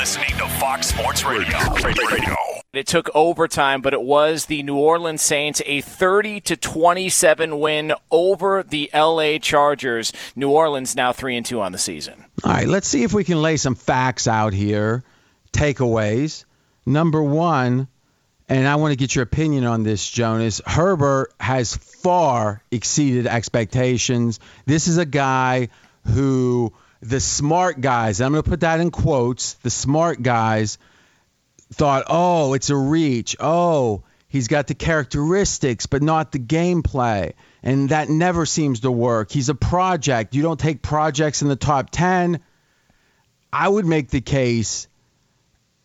listening to Fox Sports Radio. Radio. It took overtime, but it was the New Orleans Saints a 30 to 27 win over the LA Chargers. New Orleans now 3 and 2 on the season. All right, let's see if we can lay some facts out here. Takeaways. Number 1, and I want to get your opinion on this, Jonas. Herbert has far exceeded expectations. This is a guy who the smart guys, I'm going to put that in quotes, the smart guys thought, oh, it's a reach. Oh, he's got the characteristics, but not the gameplay. And that never seems to work. He's a project. You don't take projects in the top 10. I would make the case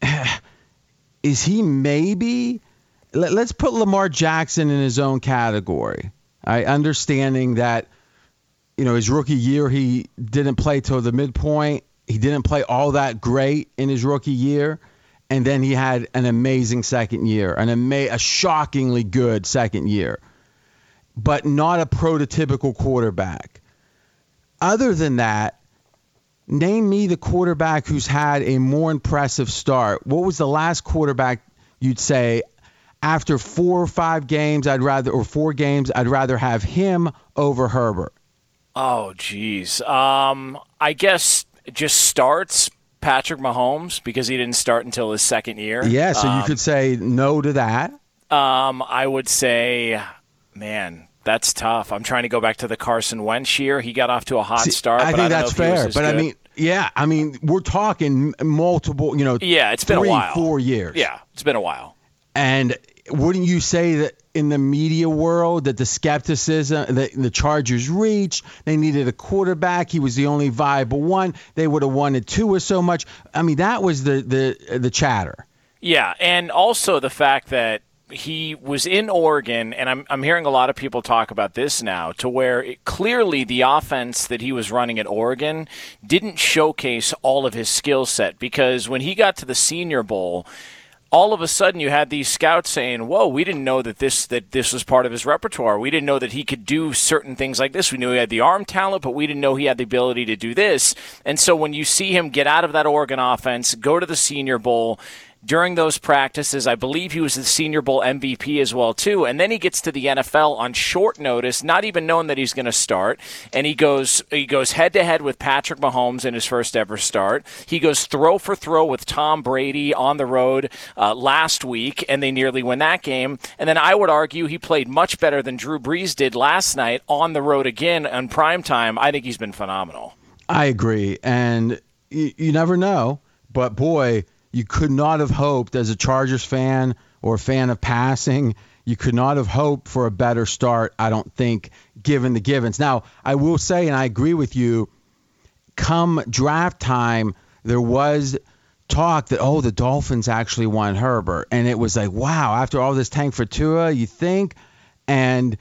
is he maybe let, us put Lamar Jackson in his own category. I understanding that you know his rookie year he didn't play till the midpoint. He didn't play all that great in his rookie year, and then he had an amazing second year, an ama- a shockingly good second year, but not a prototypical quarterback. Other than that, name me the quarterback who's had a more impressive start. What was the last quarterback you'd say after four or five games, I'd rather, or four games, I'd rather have him over Herbert? Oh, geez. Um, I guess just starts Patrick Mahomes because he didn't start until his second year. Yeah, so um, you could say no to that. Um, I would say, man, that's tough. I'm trying to go back to the Carson Wentz year. He got off to a hot See, start. I think I that's fair. But good. I mean, yeah, I mean, we're talking multiple, you know, yeah, it's been a while, four years. Yeah, it's been a while. And wouldn't you say that in the media world that the skepticism that the Chargers reached, they needed a quarterback. He was the only viable one. They would have wanted Tua so much. I mean, that was the the the chatter. Yeah, and also the fact that he was in Oregon, and I'm, I'm hearing a lot of people talk about this now, to where it, clearly the offense that he was running at Oregon didn't showcase all of his skill set because when he got to the Senior Bowl, all of a sudden you had these scouts saying, "Whoa, we didn't know that this that this was part of his repertoire. We didn't know that he could do certain things like this. We knew he had the arm talent, but we didn't know he had the ability to do this." And so when you see him get out of that Oregon offense, go to the Senior Bowl, during those practices. I believe he was the Senior Bowl MVP as well too. And then he gets to the NFL on short notice, not even knowing that he's going to start, and he goes he goes head to head with Patrick Mahomes in his first ever start. He goes throw for throw with Tom Brady on the road uh, last week, and they nearly win that game. And then I would argue he played much better than Drew Brees did last night on the road again on prime time. I think he's been phenomenal. I agree, and you, you never know, but boy you could not have hoped as a Chargers fan or a fan of passing, you could not have hoped for a better start, I don't think, given the givens. Now, I will say, and I agree with you, come draft time, there was talk that, oh, the Dolphins actually want Herbert. And it was like, wow, after all this tank for Tua, you think? And,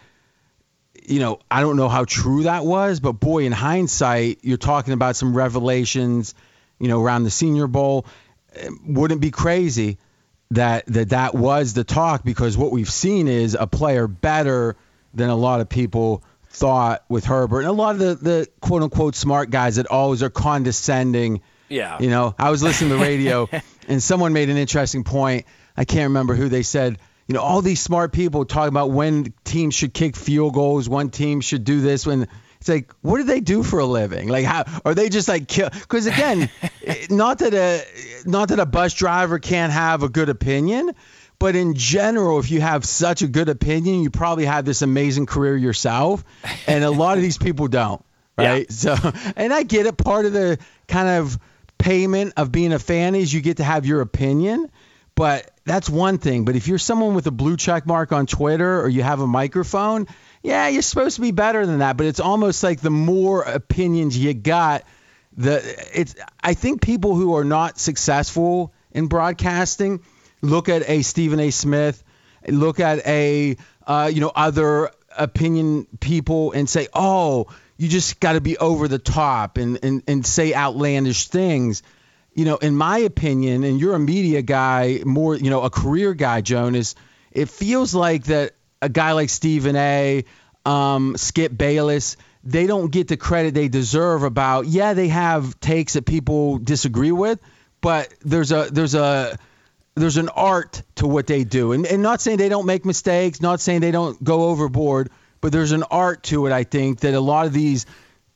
you know, I don't know how true that was, but boy, in hindsight, you're talking about some revelations, you know, around the Senior Bowl wouldn't be crazy that, that that was the talk because what we've seen is a player better than a lot of people thought with Herbert. And a lot of the, the quote unquote smart guys that always are condescending. Yeah. You know, I was listening to the radio and someone made an interesting point. I can't remember who they said, you know, all these smart people talking about when teams should kick field goals, one team should do this, when it's like, what do they do for a living? Like, how are they just like kill? Because again, eh, not that a not that a bus driver can't have a good opinion, but in general, if you have such a good opinion, you probably have this amazing career yourself, and a lot of these people don't, right? Yeah. So, and I get it. Part of the kind of payment of being a fan is you get to have your opinion, but that's one thing. But if you're someone with a blue check mark on Twitter or you have a microphone, yeah, you're supposed to be better than that, but it's almost like the more opinions you got, the it's I think people who are not successful in broadcasting look at a Stephen A. Smith, look at a uh, you know other opinion people and say, "Oh, you just got to be over the top and, and and say outlandish things." You know, in my opinion, and you're a media guy, more you know, a career guy, Jonas. It feels like that a guy like Stephen A, um, Skip Bayless, they don't get the credit they deserve about, yeah, they have takes that people disagree with, but there's a there's a there's an art to what they do, and and not saying they don't make mistakes, not saying they don't go overboard, but there's an art to it. I think that a lot of these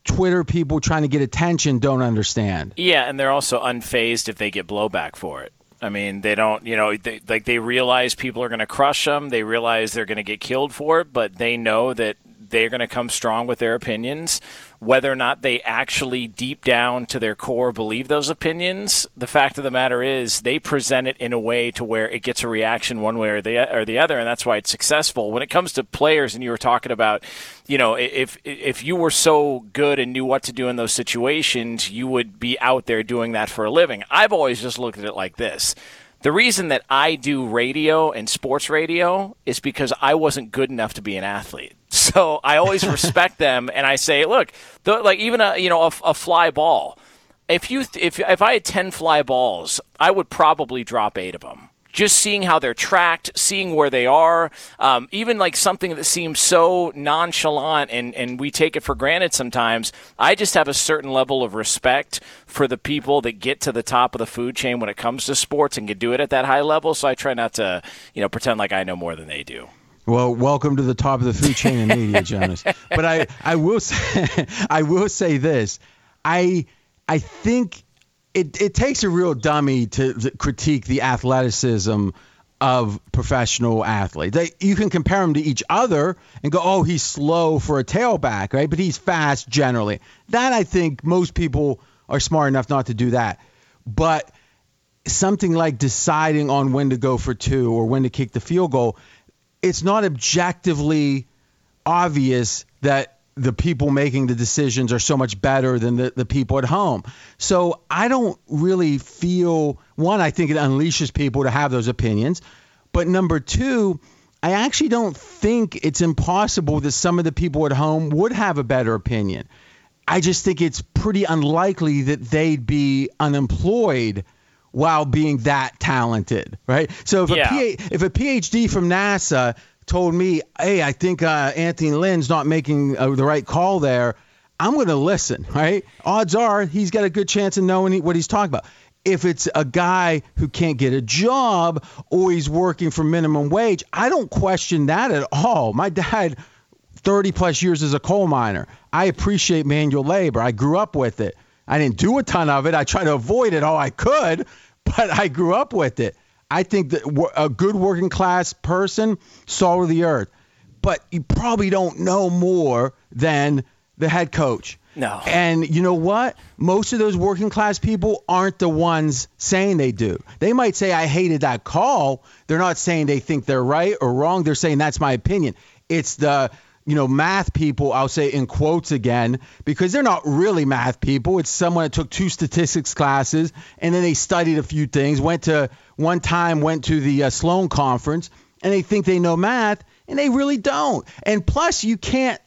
Twitter people trying to get attention don't understand. Yeah, and they're also unfazed if they get blowback for it. I mean, they don't, you know, they, like they realize people are going to crush them. They realize they're going to get killed for it, but they know that they're going to come strong with their opinions. Whether or not they actually deep down to their core believe those opinions, the fact of the matter is they present it in a way to where it gets a reaction one way or the or the other, and that's why it's successful. When it comes to players, and you were talking about, you know, if if you were so good and knew what to do in those situations, you would be out there doing that for a living. I've always just looked at it like this the reason that I do radio and sports radio is because I wasn't good enough to be an athlete. So I always respect them, and I say, look, the, like even a you know a, a fly ball. If you if if I had ten fly balls, I would probably drop eight of them just seeing how they're tracked, seeing where they are, um, even like something that seems so nonchalant and, and we take it for granted sometimes. I just have a certain level of respect for the people that get to the top of the food chain when it comes to sports and can do it at that high level. So I try not to, you know, pretend like I know more than they do. Well, welcome to the top of the food chain in media, Jonas. But I, I will say, I will say this. I, I think it, it takes a real dummy to, critique the athleticism of professional athletes. They, you can compare them to each other and go, oh, he's slow for a tailback, right? But he's fast generally. That I think most people are smart enough not to do that. But something like deciding on when to go for two or when to kick the field goal, it's not objectively obvious that the people making the decisions are so much better than the, the people at home. So I don't really feel one, I think it unleashes people to have those opinions. But number two, I actually don't think it's impossible that some of the people at home would have a better opinion. I just think it's pretty unlikely that they'd be unemployed while being that talented, right? So if yeah. a if a PhD from NASA told me, hey, I think uh, Anthony Lynn's not making uh, the right call there, I'm going to listen, right? Odds are he's got a good chance of knowing what he's talking about. If it's a guy who can't get a job or he's working for minimum wage, I don't question that at all. My dad, 30 plus years as a coal miner, I appreciate manual labor. I grew up with it. I didn't do a ton of it. I tried to avoid it all I could, but I grew up with it. I think that a good working class person, salt of the earth, but you probably don't know more than the head coach. No. And you know what? Most of those working class people aren't the ones saying they do. They might say, I hated that call. They're not saying they think they're right or wrong. They're saying that's my opinion. It's the you know, math people, I'll say in quotes again, because they're not really math people. It's someone that took two statistics classes and then they studied a few things, went to one time, went to the uh, Sloan conference, and they think they know math, and they really don't. And plus, you can't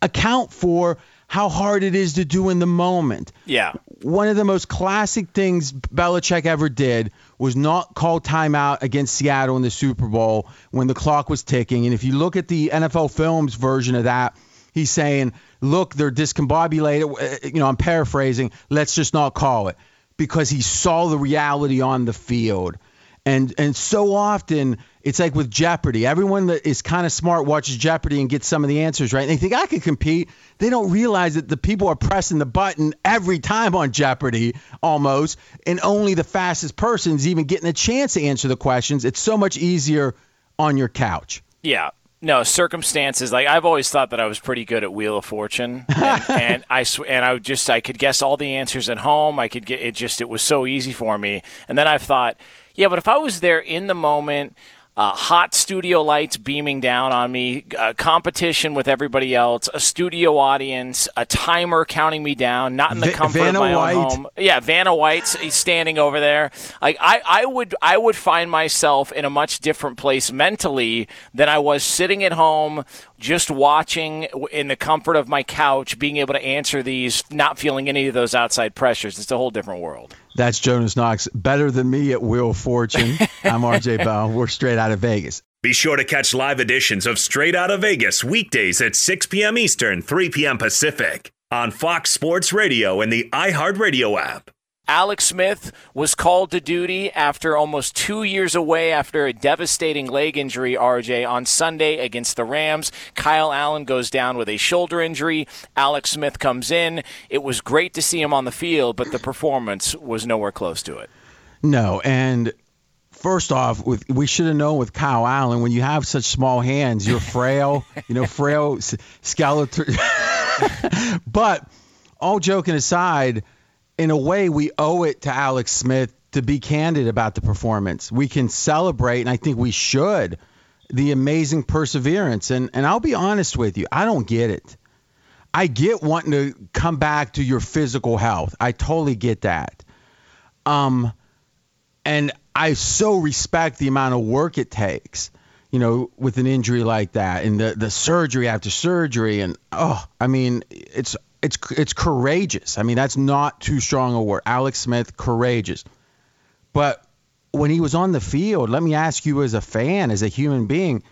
account for how hard it is to do in the moment. Yeah. One of the most classic things Belichick ever did was not call timeout against Seattle in the Super Bowl when the clock was ticking. And if you look at the NFL Films version of that, he's saying, look, they're discombobulated. Uh, you know, I'm paraphrasing. Let's just not call it because he saw the reality on the field. And and so often it's like with Jeopardy. Everyone that is kind of smart watches Jeopardy and gets some of the answers right. And they think I could compete. They don't realize that the people are pressing the button every time on Jeopardy almost, and only the fastest person is even getting a chance to answer the questions. It's so much easier on your couch. Yeah, no circumstances. Like I've always thought that I was pretty good at Wheel of Fortune, and, and I sw- and I just I could guess all the answers at home. I could get it. Just it was so easy for me. And then I've thought, yeah, but if I was there in the moment, uh, hot studio lights beaming down on me, uh, competition with everybody else, a studio audience, a timer counting me down, not in the comfort Vanna of my White. own home. Yeah, Vanna White's standing over there. Like I, I would, I would find myself in a much different place mentally than I was sitting at home, just watching in the comfort of my couch, being able to answer these, not feeling any of those outside pressures. It's a whole different world. That's Jonas Knox, better than me at Wheel of Fortune. I'm RJ Bell. We're straight out of Vegas. Be sure to catch live editions of Straight Out of Vegas weekdays at 6 p.m. Eastern, 3 p.m. Pacific on Fox Sports Radio and the iHeartRadio app. Alex Smith was called to duty after almost two years away after a devastating leg injury, RJ, on Sunday against the Rams. Kyle Allen goes down with a shoulder injury. Alex Smith comes in. It was great to see him on the field, but the performance was nowhere close to it. No, and first off, with we should have known with Kyle Allen when you have such small hands, you're frail, you know, frail skeleton. but all joking aside, in a way, we owe it to Alex Smith to be candid about the performance. We can celebrate, and I think we should, the amazing perseverance. And and I'll be honest with you, I don't get it. I get wanting to come back to your physical health. I totally get that. Um, and I so respect the amount of work it takes, you know, with an injury like that, and the the surgery after surgery, and oh, I mean, it's it's it's courageous. I mean, that's not too strong a word. Alex Smith, courageous. But when he was on the field, let me ask you as a fan, as a human being,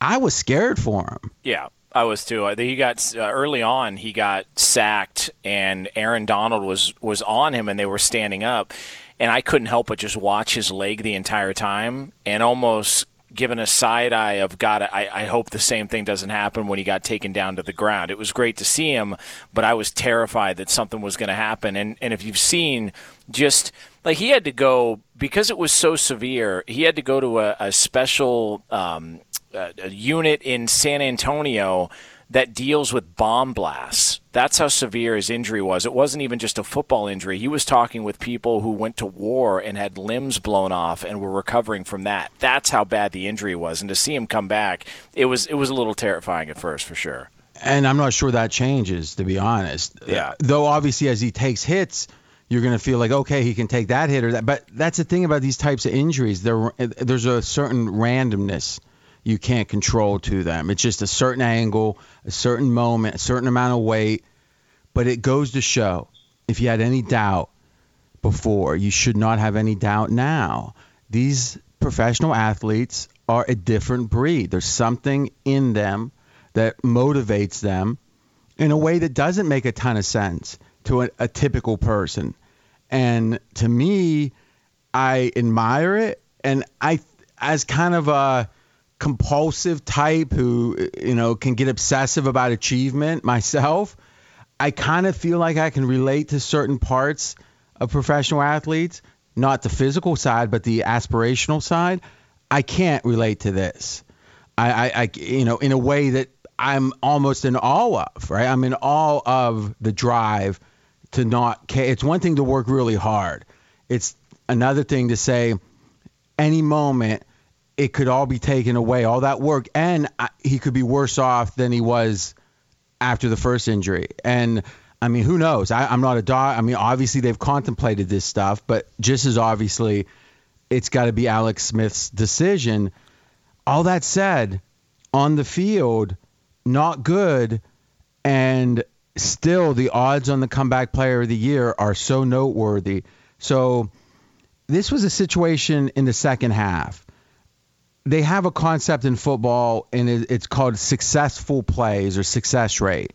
I was scared for him. Yeah. I was too. He got uh, early on. He got sacked, and Aaron Donald was was on him, and they were standing up, and I couldn't help but just watch his leg the entire time, and almost given a side eye of God, I, I hope the same thing doesn't happen when he got taken down to the ground. It was great to see him, but I was terrified that something was going to happen. And and if you've seen just like he had to go because it was so severe, he had to go to a, a special um, a, a unit in San Antonio that deals with bomb blasts. That's how severe his injury was. It wasn't even just a football injury. He was talking with people who went to war and had limbs blown off and were recovering from that. That's how bad the injury was. And to see him come back, it was it was a little terrifying at first for sure. And I'm not sure that changes, to be honest. Yeah. Though obviously, as he takes hits, you're going to feel like okay, he can take that hit or that. But that's the thing about these types of injuries. There, there's a certain randomness you can't control to them. It's just a certain angle, a certain moment, a certain amount of weight. But it goes to show if you had any doubt before, you should not have any doubt now. These professional athletes are a different breed. There's something in them that motivates them in a way that doesn't make a ton of sense to a, a typical person. And to me, I admire it. And I, as kind of a, compulsive type who you know can get obsessive about achievement myself i kind of feel like i can relate to certain parts of professional athletes not the physical side but the aspirational side. I can't relate to this. I i, I you know in a way that i'm almost in awe of right? I'm in awe of the drive to not care. It's one thing to work really hard. It's another thing to say any moment it could all be taken away, all that work, and he could be worse off than he was after the first injury. And I mean, who knows? I, am not a dog. I mean, obviously they've contemplated this stuff, but just as obviously, it's got to be Alex Smith's decision. All that said, on the field, not good, and still the odds on the comeback player of the year are so noteworthy. So this was a situation in the second half they have a concept in football, and it's called successful plays or success rate.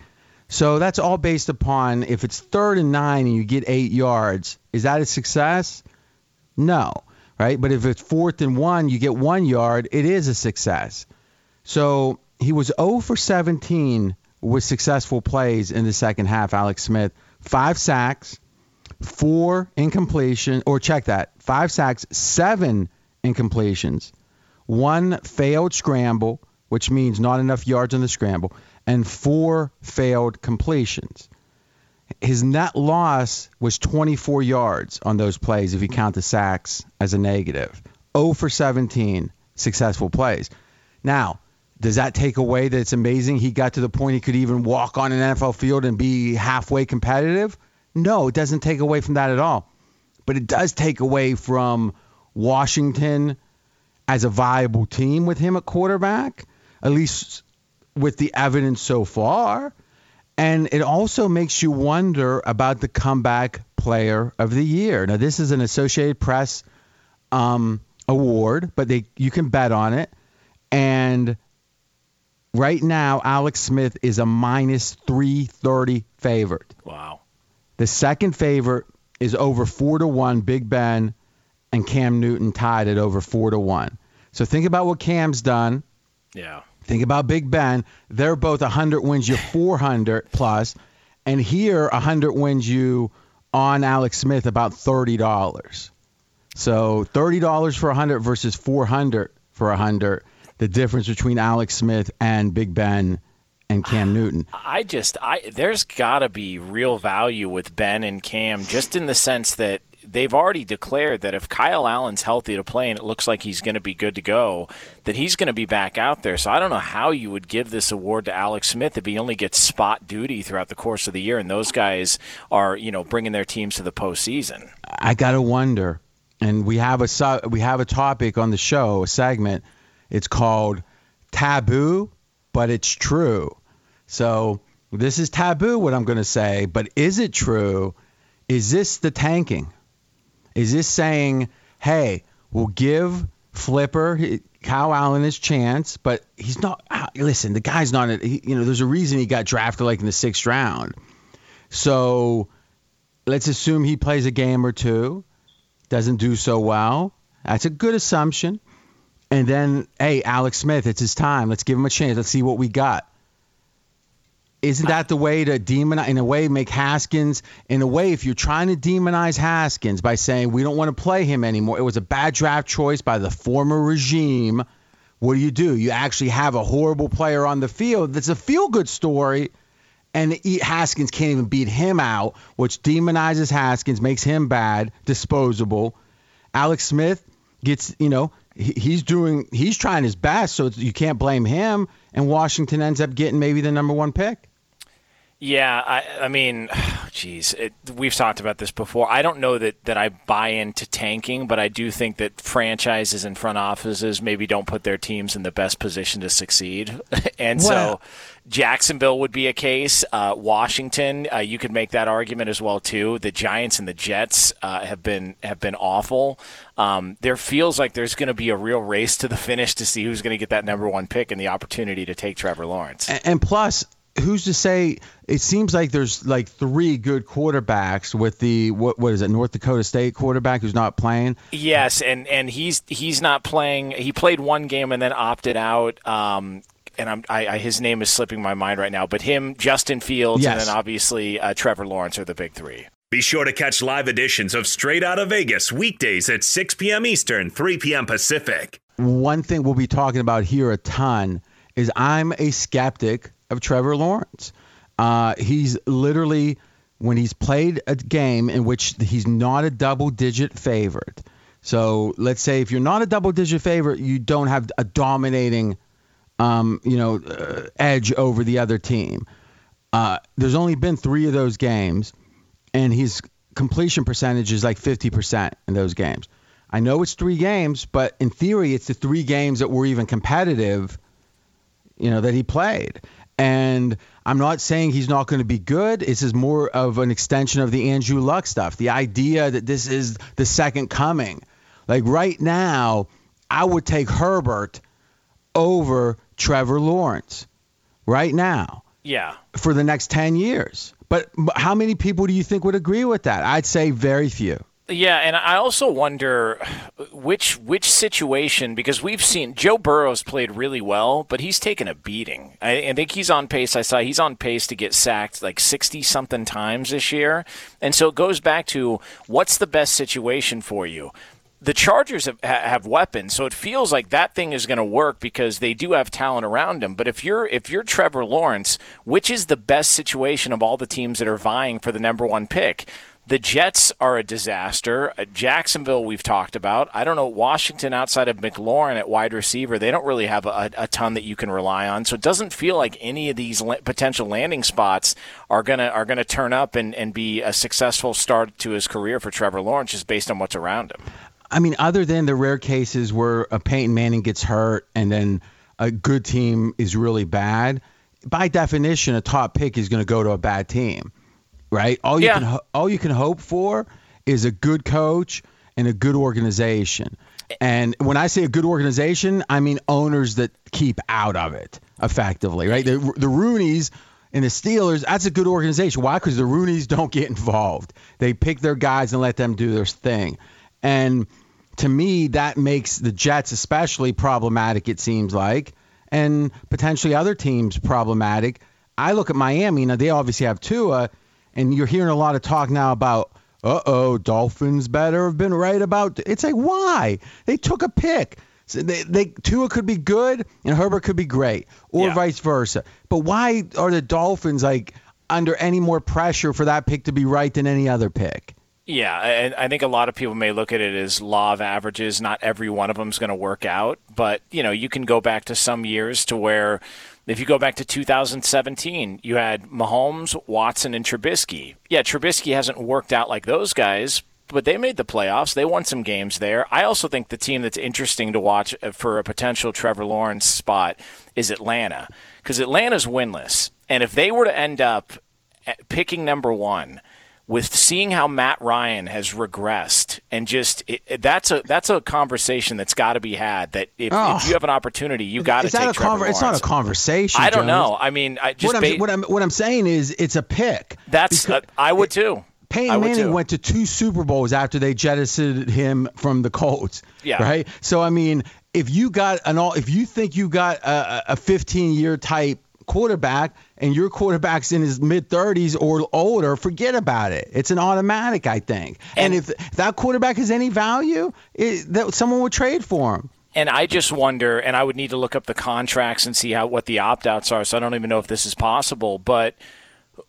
So that's all based upon if it's third and nine and you get eight yards, is that a success? No, right? But if it's fourth and one, you get one yard, it is a success. So he was 0 for 17 with successful plays in the second half, Alex Smith. Five sacks, four incompletion, or check that, five sacks, seven incompletions one failed scramble, which means not enough yards on the scramble, and four failed completions. His net loss was 24 yards on those plays if you count the sacks as a negative. 0 for 17 successful plays. Now, does that take away that it's amazing he got to the point he could even walk on an NFL field and be halfway competitive? No, it doesn't take away from that at all. But it does take away from Washington as a viable team with him at quarterback, at least with the evidence so far. And it also makes you wonder about the comeback player of the year. Now, this is an Associated Press um, award, but they you can bet on it. And right now, Alex Smith is a minus 330 favorite. Wow. The second favorite is over four to one. Big Ben and Cam Newton tied at over four to one. So think about what Cam's done. Yeah. Think about Big Ben. They're both 100 wins you 400 plus, and here 100 wins you on Alex Smith about $30. So $30 for 100 versus 400 for 100. The difference between Alex Smith and Big Ben and Cam Newton. I just I there's got to be real value with Ben and Cam just in the sense that they've already declared that if Kyle Allen's healthy to play and it looks like he's going to be good to go, that he's going to be back out there. So I don't know how you would give this award to Alex Smith if he only gets spot duty throughout the course of the year and those guys are, you know, bringing their teams to the postseason. I got to wonder. And we have a we have a topic on the show, a segment. It's called Taboo but it's true. So this is taboo, what I'm going to say, but is it true? Is this the tanking? Is this saying, hey, we'll give Flipper, Kyle Allen his chance, but he's not. Uh, listen, the guy's not. You know, there's a reason he got drafted like in the sixth round. So let's assume he plays a game or two, doesn't do so well. That's a good assumption. And then, hey, Alex Smith, it's his time. Let's give him a chance. Let's see what we got. Isn't that the way to demonize, in a way, make Haskins, in a way, if you're trying to demonize Haskins by saying we don't want to play him anymore, it was a bad draft choice by the former regime. What do you do? You actually have a horrible player on the field that's a feel good story, and Haskins can't even beat him out, which demonizes Haskins, makes him bad, disposable. Alex Smith gets, you know, he's doing he's trying his best, so you can't blame him. And Washington ends up getting maybe the number one pick. Yeah, I, I mean, geez, it, we've talked about this before. I don't know that, that I buy into tanking, but I do think that franchises and front offices maybe don't put their teams in the best position to succeed. and so Jacksonville would be a case. Uh, Washington, uh, you could make that argument as well too. The Giants and the Jets uh, have been have been awful. Um, there feels like there's going to be a real race to the finish to see who's going to get that number one pick and the opportunity to take Trevor Lawrence. And, and plus, who's to say it seems like there's like three good quarterbacks with the what what is it North Dakota State quarterback who's not playing yes and and he's he's not playing he played one game and then opted out um, and I'm, I, I, his name is slipping my mind right now, but him, Justin Fields, yes. and then obviously uh, Trevor Lawrence are the big three. Be sure to catch live editions of Straight Out of Vegas weekdays at 6 p.m. Eastern, 3 p.m. Pacific. One thing we'll be talking about here a ton is I'm a skeptic of Trevor Lawrence. Uh, he's literally, when he's played a game in which he's not a double digit favorite. So let's say if you're not a double digit favorite, you don't have a dominating, um, you know, uh, edge over the other team. Uh, there's only been three of those games, and his completion percentage is like 50% in those games. I know it's three games, but in theory, it's the three games that were even competitive, you know, that he played. And I'm not saying he's not going to be good. This is more of an extension of the Andrew Luck stuff. The idea that this is the second coming. Like right now, I would take Herbert over Trevor Lawrence right now. Yeah. For the next 10 years. But how many people do you think would agree with that? I'd say very few. Yeah, and I also wonder which which situation because we've seen Joe Burrow's played really well, but he's taken a beating. I, I think he's on pace. I saw he's on pace to get sacked like sixty something times this year, and so it goes back to what's the best situation for you the Chargers have, have, weapons, so it feels like that thing is going to work because they do have talent around them. But if you're if you're Trevor Lawrence, which is the best situation of all the teams that are vying for the number one pick? The Jets are a disaster. Uh, Jacksonville, we've talked about. I don't know. Washington, outside of McLaurin at wide receiver, they don't really have a, a ton that you can rely on. So it doesn't feel like any of these potential landing spots are gonna are gonna turn up and, and be a successful start to his career for Trevor Lawrence, just based on what's around him. I mean, other than the rare cases where a Peyton Manning gets hurt and then a good team is really bad, by definition, a top pick is going to go to a bad team right? All you yeah. can all you can hope for is a good coach and a good organization. And when I say a good organization, I mean owners that keep out of it effectively, right? The, the Rooneys And the Steelers, that's a good organization. Why? Because the Rooneys don't get involved. They pick their guys and let them do their thing. And to me, that makes the Jets especially problematic, it seems like, and potentially other teams problematic. I look at Miami, now they obviously have Tua, and you're hearing a lot of talk now about, uh oh, Dolphins better have been right about. It's like, why? They took a pick. So they, they Tua could be good and Herbert could be great, or Yeah. vice versa. But why are the Dolphins like under any more pressure for that pick to be right than any other pick? Yeah, and I think a lot of people may look at it as law of averages. Not every one of them is going to work out, but you know, you can go back to some years to where, if you go back to 2017, you had Mahomes, Watson, and Trubisky. Yeah, Trubisky hasn't worked out like those guys, but they made the playoffs. They won some games there. I also think the team that's interesting to watch uh, for a potential Trevor Lawrence spot is Atlanta, because Atlanta's winless, and if they were to end up picking number one with seeing how Matt Ryan has regressed and just it, it- that's a that's a conversation that's got to be had that if, Oh. if you have an opportunity you got to take that a Trevor conver- It's not a conversation. I don't Jones. know. I mean, I just What I'm, what I'm what I'm saying is it's a pick. that's uh, I would too. Peyton Manning went to two Super Bowls after they jettisoned him from the Colts. Yeah. Right. So I mean, if you got an all, if you think you got a, a 15 year type quarterback and your quarterback's in his mid 30s or older, forget about it. It's an automatic, I think. And, if that quarterback has any value, it, that someone would trade for him. And I just wonder, and I would need to look up the contracts and see how what the opt outs are. So I don't even know if this is possible. But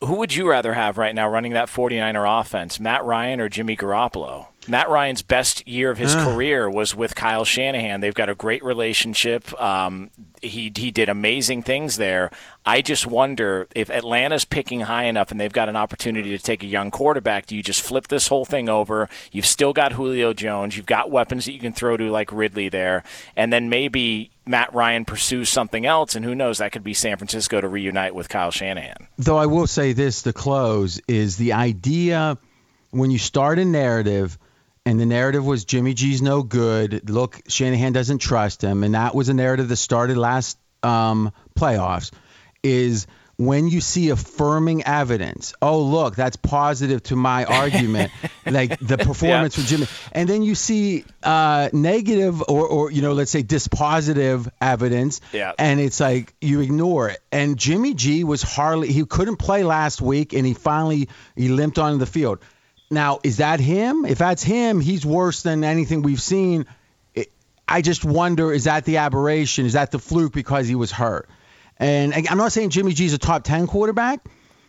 who would you rather have right now running that 49er offense, Matt Ryan or Jimmy Garoppolo? Matt Ryan's best year of his career was with Kyle Shanahan. They've got a great relationship. Um, he he did amazing things there. I just wonder if Atlanta's picking high enough and they've got an opportunity to take a young quarterback. Do you just flip this whole thing over? You've still got Julio Jones. You've got weapons that you can throw to like Ridley there, and then maybe Matt Ryan pursues something else, and who knows? That could be San Francisco to reunite with Kyle Shanahan. Though I will say this to close is the idea when you start a narrative and the narrative was Jimmy G's no good. Look, Shanahan doesn't trust him, and that was a narrative that started last um, playoffs. Is when you see affirming evidence. Oh, look, that's positive to my argument, like the performance for Jimmy, and then you see uh, negative or, or you know, let's say dispositive evidence, Yeah. and it's like you ignore it. And Jimmy G was hardly he couldn't play last week, and he finally he limped onto the field. Now, is that him? If that's him, he's worse than anything we've seen. I just wonder: is that the aberration? Is that the fluke because he was hurt? And I'm not saying Jimmy G's a top ten quarterback,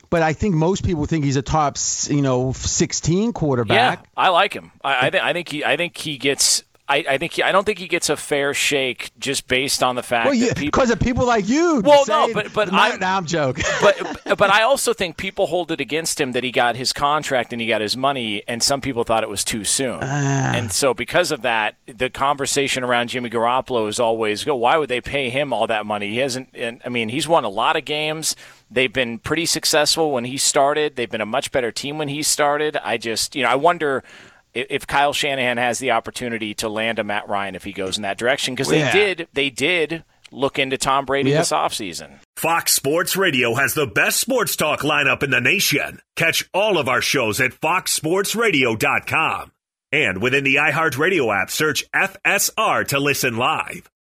but I think most people think he's a top, you know, 16 quarterback. Yeah, I like him. I, I think I think he I think he gets. I, I think he, I don't think he gets a fair shake just based on the fact Well, yeah, people. because of people like you. Well, no, but- but I'm- now I'm joking. but but I also think people hold it against him that he got his contract and he got his money, and some people thought it was too soon. Ah. and so because of that, the conversation around Jimmy Garoppolo is always go. Why would they pay him all that money? He hasn't. And, I mean, he's won a lot of games. They've been pretty successful when he started. They've been a much better team when he started. I just, you know, I wonder i- if Kyle Shanahan has the opportunity to land a Matt Ryan if he goes in that direction because they did. They did look into Tom Brady Yep. this offseason. Fox Sports Radio has the best sports talk lineup in the nation. Catch all of our shows at foxsportsradio.com. And within the iHeartRadio app, search FSR to listen live.